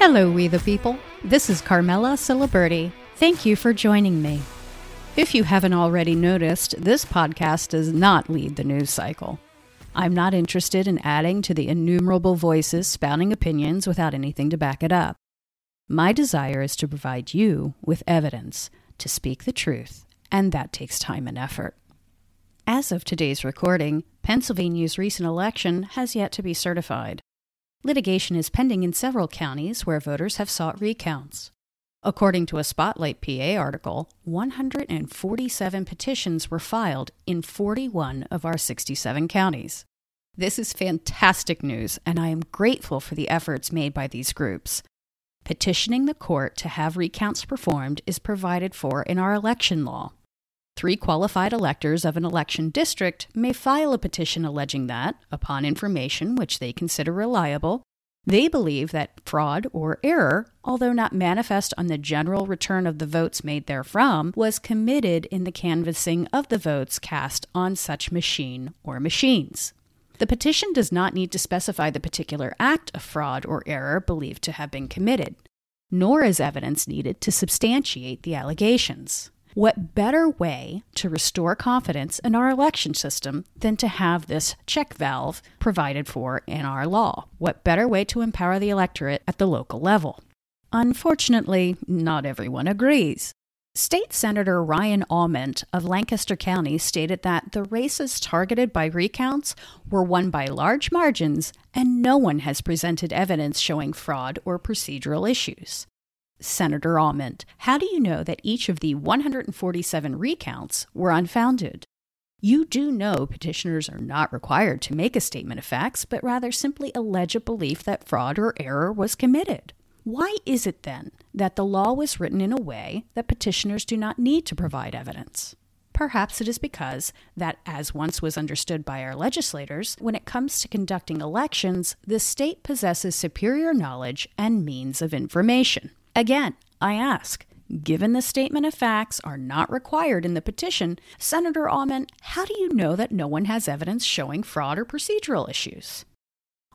Hello, we the people. This is Carmela Ciliberti. Thank you for joining me. If you haven't already noticed, this podcast does not lead the news cycle. I'm not interested in adding to the innumerable voices spouting opinions without anything to back it up. My desire is to provide you with evidence to speak the truth, and that takes time and effort. As of today's recording, Pennsylvania's recent election has yet to be certified. Litigation is pending in several counties where voters have sought recounts. According to a Spotlight PA article, 147 petitions were filed in 41 of our 67 counties. This is fantastic news, and I am grateful for the efforts made by these groups. Petitioning the court to have recounts performed is provided for in our election law. Three qualified electors of an election district may file a petition alleging that, upon information which they consider reliable, they believe that fraud or error, although not manifest on the general return of the votes made therefrom, was committed in the canvassing of the votes cast on such machine or machines. The petition does not need to specify the particular act of fraud or error believed to have been committed, nor is evidence needed to substantiate the allegations. What better way to restore confidence in our election system than to have this check valve provided for in our law? What better way to empower the electorate at the local level? Unfortunately, not everyone agrees. State Senator Ryan Aument of Lancaster County stated that the races targeted by recounts were won by large margins and no one has presented evidence showing fraud or procedural issues. Senator Aument, how do you know that each of the 147 recounts were unfounded? You do know petitioners are not required to make a statement of facts, but rather simply allege a belief that fraud or error was committed. Why is it then that the law was written in a way that petitioners do not need to provide evidence? Perhaps it is because that, as once was understood by our legislators, when it comes to conducting elections, the state possesses superior knowledge and means of information. Again, I ask, given the statement of facts are not required in the petition, Senator Aument, how do you know that no one has evidence showing fraud or procedural issues?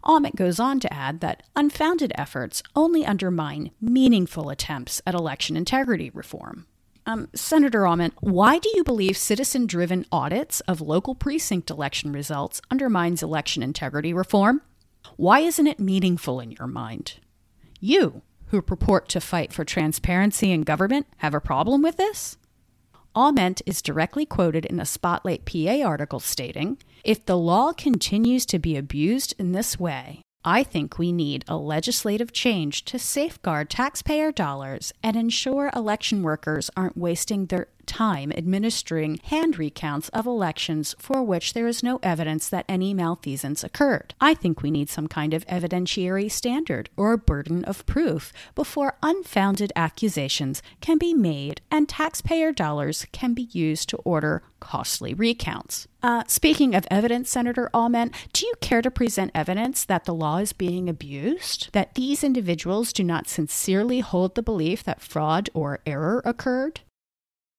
Aument goes on to add that unfounded efforts only undermine meaningful attempts at election integrity reform. Um, Senator Aument, why do you believe citizen driven audits of local precinct election results undermines election integrity reform? Why isn't it meaningful in your mind? You, who purport to fight for transparency in government have a problem with this? Aument is directly quoted in a Spotlight PA article stating If the law continues to be abused in this way, I think we need a legislative change to safeguard taxpayer dollars and ensure election workers aren't wasting their time administering hand recounts of elections for which there is no evidence that any malfeasance occurred. I think we need some kind of evidentiary standard or burden of proof before unfounded accusations can be made and taxpayer dollars can be used to order costly recounts. Uh, speaking of evidence, Senator Aument, do you care to present evidence that the law is being abused? That these individuals do not sincerely hold the belief that fraud or error occurred?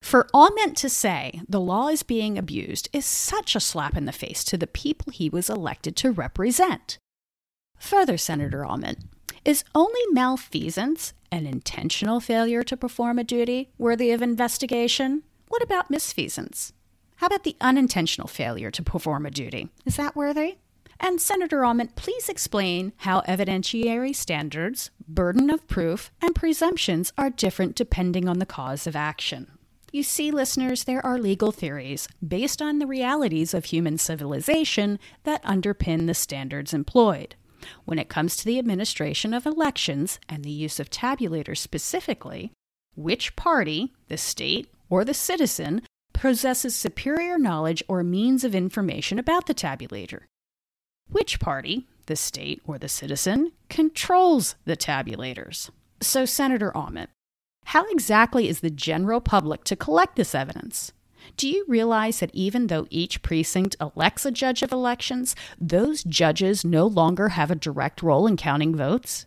For Aument to say the law is being abused is such a slap in the face to the people he was elected to represent. Further, Senator Aument, is only malfeasance an intentional failure to perform a duty worthy of investigation? What about misfeasance? How about the unintentional failure to perform a duty? Is that worthy? And Senator Aument, please explain how evidentiary standards, burden of proof, and presumptions are different depending on the cause of action. You see, listeners, there are legal theories based on the realities of human civilization that underpin the standards employed. When it comes to the administration of elections and the use of tabulators specifically, which party, the state or the citizen, possesses superior knowledge or means of information about the tabulator? Which party, the state or the citizen, controls the tabulators? So, Senator Aument, how exactly is the general public to collect this evidence? Do you realize that even though each precinct elects a judge of elections, those judges no longer have a direct role in counting votes?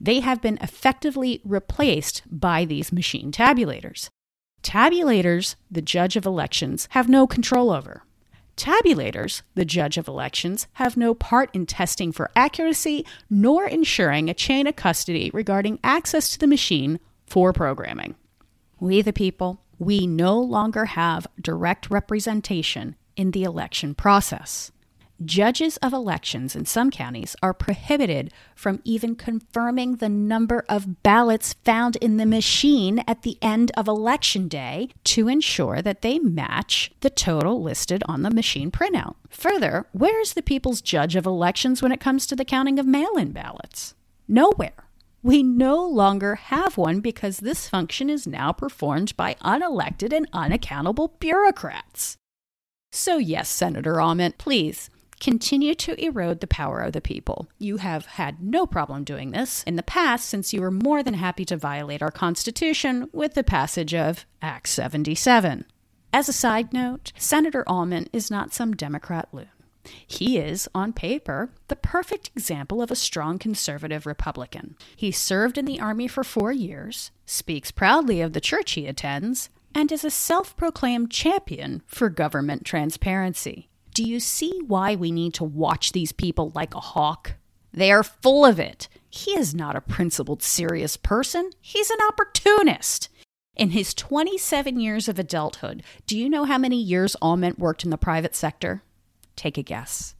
They have been effectively replaced by these machine tabulators. Tabulators, the judge of elections, have no control over. Tabulators, the judge of elections, have no part in testing for accuracy nor ensuring a chain of custody regarding access to the machine for programming. We, the people, we no longer have direct representation in the election process. Judges of elections in some counties are prohibited from even confirming the number of ballots found in the machine at the end of election day to ensure that they match the total listed on the machine printout. Further, where is the people's judge of elections when it comes to the counting of mail in ballots? Nowhere. We no longer have one because this function is now performed by unelected and unaccountable bureaucrats. So, yes, Senator Aument, please continue to erode the power of the people. You have had no problem doing this in the past since you were more than happy to violate our Constitution with the passage of Act 77. As a side note, Senator Aument is not some Democrat loon. He is, on paper, the perfect example of a strong conservative Republican. He served in the Army for four years, speaks proudly of the church he attends, and is a self proclaimed champion for government transparency. Do you see why we need to watch these people like a hawk? They are full of it. He is not a principled, serious person. He's an opportunist. In his 27 years of adulthood, do you know how many years Aument worked in the private sector? Take a guess.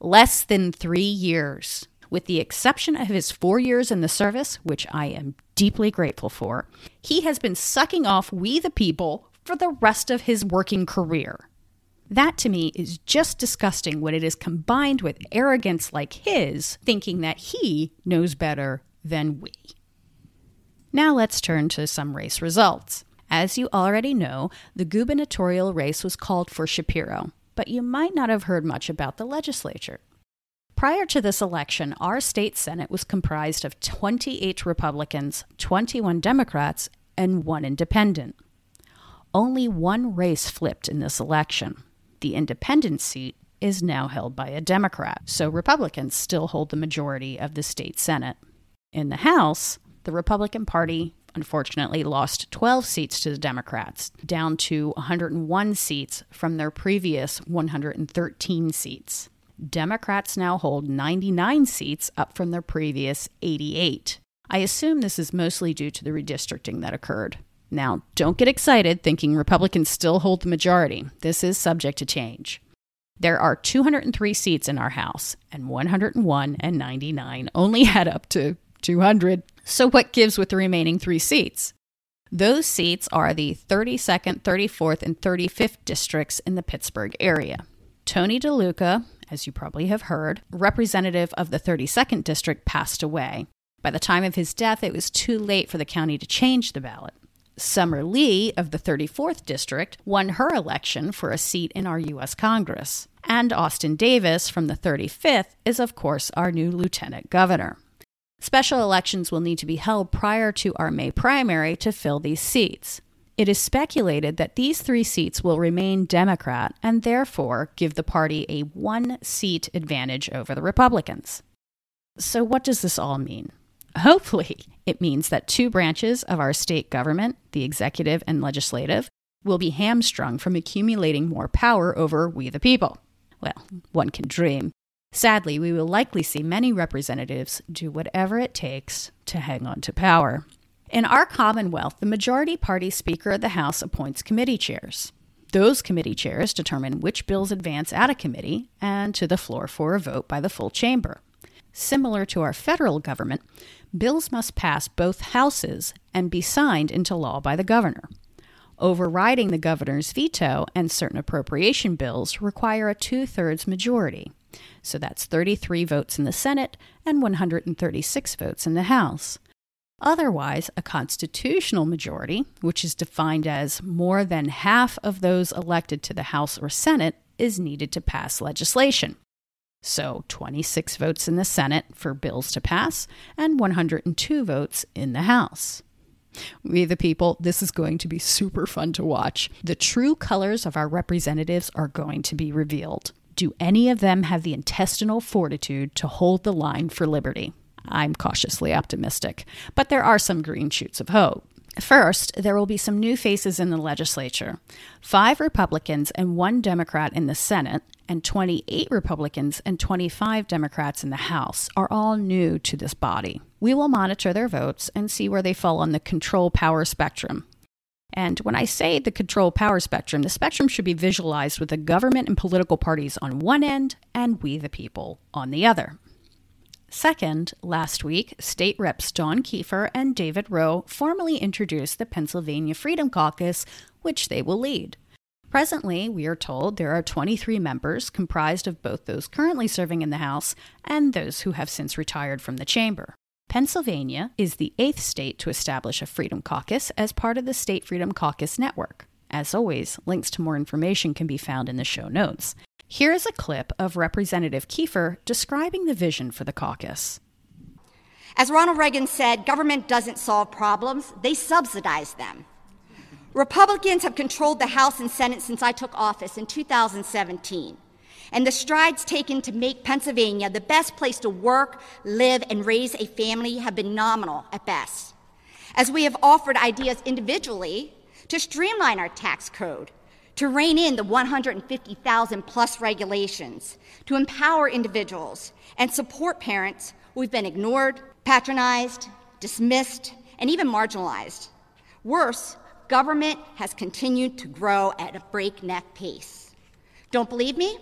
Less than three years. With the exception of his four years in the service, which I am deeply grateful for, he has been sucking off we the people for the rest of his working career. That to me is just disgusting when it is combined with arrogance like his, thinking that he knows better than we. Now let's turn to some race results. As you already know, the gubernatorial race was called for Shapiro, but you might not have heard much about the legislature. Prior to this election, our state Senate was comprised of 28 Republicans, 21 Democrats, and one independent. Only one race flipped in this election the independent seat is now held by a Democrat, so Republicans still hold the majority of the state Senate. In the House, the Republican Party unfortunately lost 12 seats to the Democrats, down to 101 seats from their previous 113 seats. Democrats now hold 99 seats, up from their previous 88. I assume this is mostly due to the redistricting that occurred. Now, don't get excited thinking Republicans still hold the majority. This is subject to change. There are 203 seats in our House, and 101 and 99 only add up to 200. So, what gives with the remaining three seats? Those seats are the 32nd, 34th, and 35th districts in the Pittsburgh area. Tony DeLuca, as you probably have heard, representative of the 32nd district, passed away. By the time of his death, it was too late for the county to change the ballot. Summer Lee of the 34th District won her election for a seat in our U.S. Congress. And Austin Davis from the 35th is, of course, our new lieutenant governor. Special elections will need to be held prior to our May primary to fill these seats. It is speculated that these three seats will remain Democrat and therefore give the party a one seat advantage over the Republicans. So, what does this all mean? Hopefully, it means that two branches of our state government, the executive and legislative, will be hamstrung from accumulating more power over we the people. Well, one can dream. Sadly, we will likely see many representatives do whatever it takes to hang on to power. In our Commonwealth, the majority party Speaker of the House appoints committee chairs. Those committee chairs determine which bills advance out of committee and to the floor for a vote by the full chamber. Similar to our federal government, bills must pass both houses and be signed into law by the governor. Overriding the governor's veto and certain appropriation bills require a two thirds majority. So that's 33 votes in the Senate and 136 votes in the House. Otherwise, a constitutional majority, which is defined as more than half of those elected to the House or Senate, is needed to pass legislation. So 26 votes in the Senate for bills to pass and 102 votes in the House. We, the people, this is going to be super fun to watch. The true colors of our representatives are going to be revealed. Do any of them have the intestinal fortitude to hold the line for liberty? I'm cautiously optimistic, but there are some green shoots of hope. First, there will be some new faces in the legislature five Republicans and one Democrat in the Senate, and 28 Republicans and 25 Democrats in the House are all new to this body. We will monitor their votes and see where they fall on the control power spectrum. And when I say the control power spectrum, the spectrum should be visualized with the government and political parties on one end and we the people on the other. Second, last week, State Reps Dawn Keefer and David Rowe formally introduced the Pennsylvania Freedom Caucus, which they will lead. Presently, we are told there are 23 members comprised of both those currently serving in the House and those who have since retired from the chamber. Pennsylvania is the eighth state to establish a Freedom Caucus as part of the State Freedom Caucus Network. As always, links to more information can be found in the show notes. Here is a clip of Representative Keefer describing the vision for the caucus. As Ronald Reagan said, government doesn't solve problems, they subsidize them. Republicans have controlled the House and Senate since I took office in 2017. And the strides taken to make Pennsylvania the best place to work, live, and raise a family have been nominal at best. As we have offered ideas individually to streamline our tax code, to rein in the 150,000 plus regulations, to empower individuals and support parents we've been ignored, patronized, dismissed, and even marginalized. Worse, government has continued to grow at a breakneck pace. Don't believe me?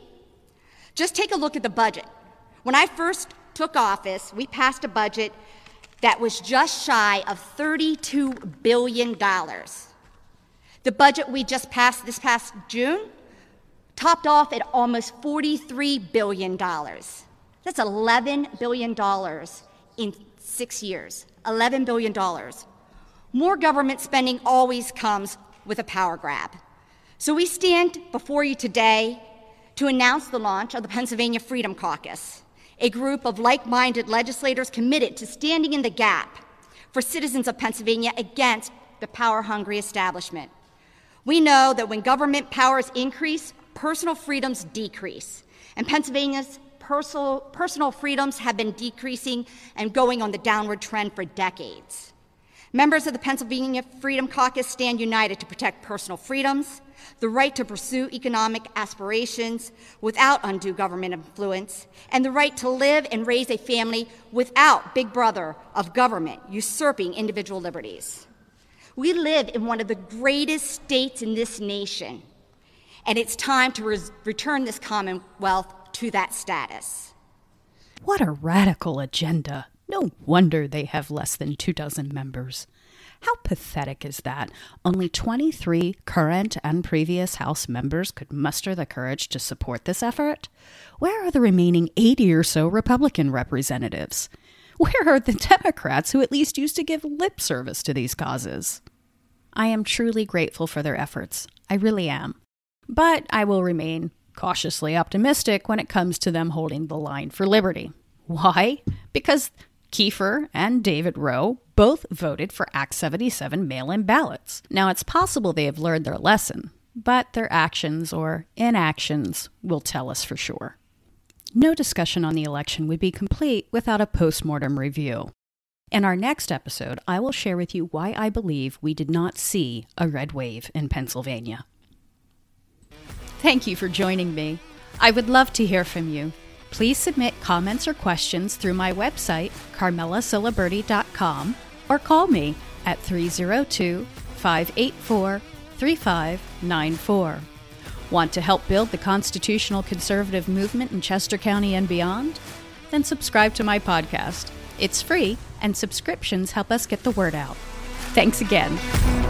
Just take a look at the budget. When I first took office, we passed a budget that was just shy of $32 billion. The budget we just passed this past June topped off at almost $43 billion. That's $11 billion in six years. $11 billion. More government spending always comes with a power grab. So we stand before you today to announce the launch of the Pennsylvania Freedom Caucus, a group of like minded legislators committed to standing in the gap for citizens of Pennsylvania against the power hungry establishment. We know that when government powers increase, personal freedoms decrease. And Pennsylvania's personal, personal freedoms have been decreasing and going on the downward trend for decades. Members of the Pennsylvania Freedom Caucus stand united to protect personal freedoms, the right to pursue economic aspirations without undue government influence, and the right to live and raise a family without big brother of government usurping individual liberties. We live in one of the greatest states in this nation, and it's time to re- return this Commonwealth to that status. What a radical agenda! No wonder they have less than two dozen members. How pathetic is that? Only 23 current and previous House members could muster the courage to support this effort? Where are the remaining 80 or so Republican representatives? Where are the Democrats who at least used to give lip service to these causes? I am truly grateful for their efforts. I really am. But I will remain cautiously optimistic when it comes to them holding the line for liberty. Why? Because Keefer and David Rowe both voted for Act 77 mail in ballots. Now, it's possible they have learned their lesson, but their actions or inactions will tell us for sure. No discussion on the election would be complete without a postmortem review. In our next episode, I will share with you why I believe we did not see a red wave in Pennsylvania. Thank you for joining me. I would love to hear from you. Please submit comments or questions through my website, carmelaciliberti.com, or call me at 302 584 3594. Want to help build the constitutional conservative movement in Chester County and beyond? Then subscribe to my podcast. It's free, and subscriptions help us get the word out. Thanks again.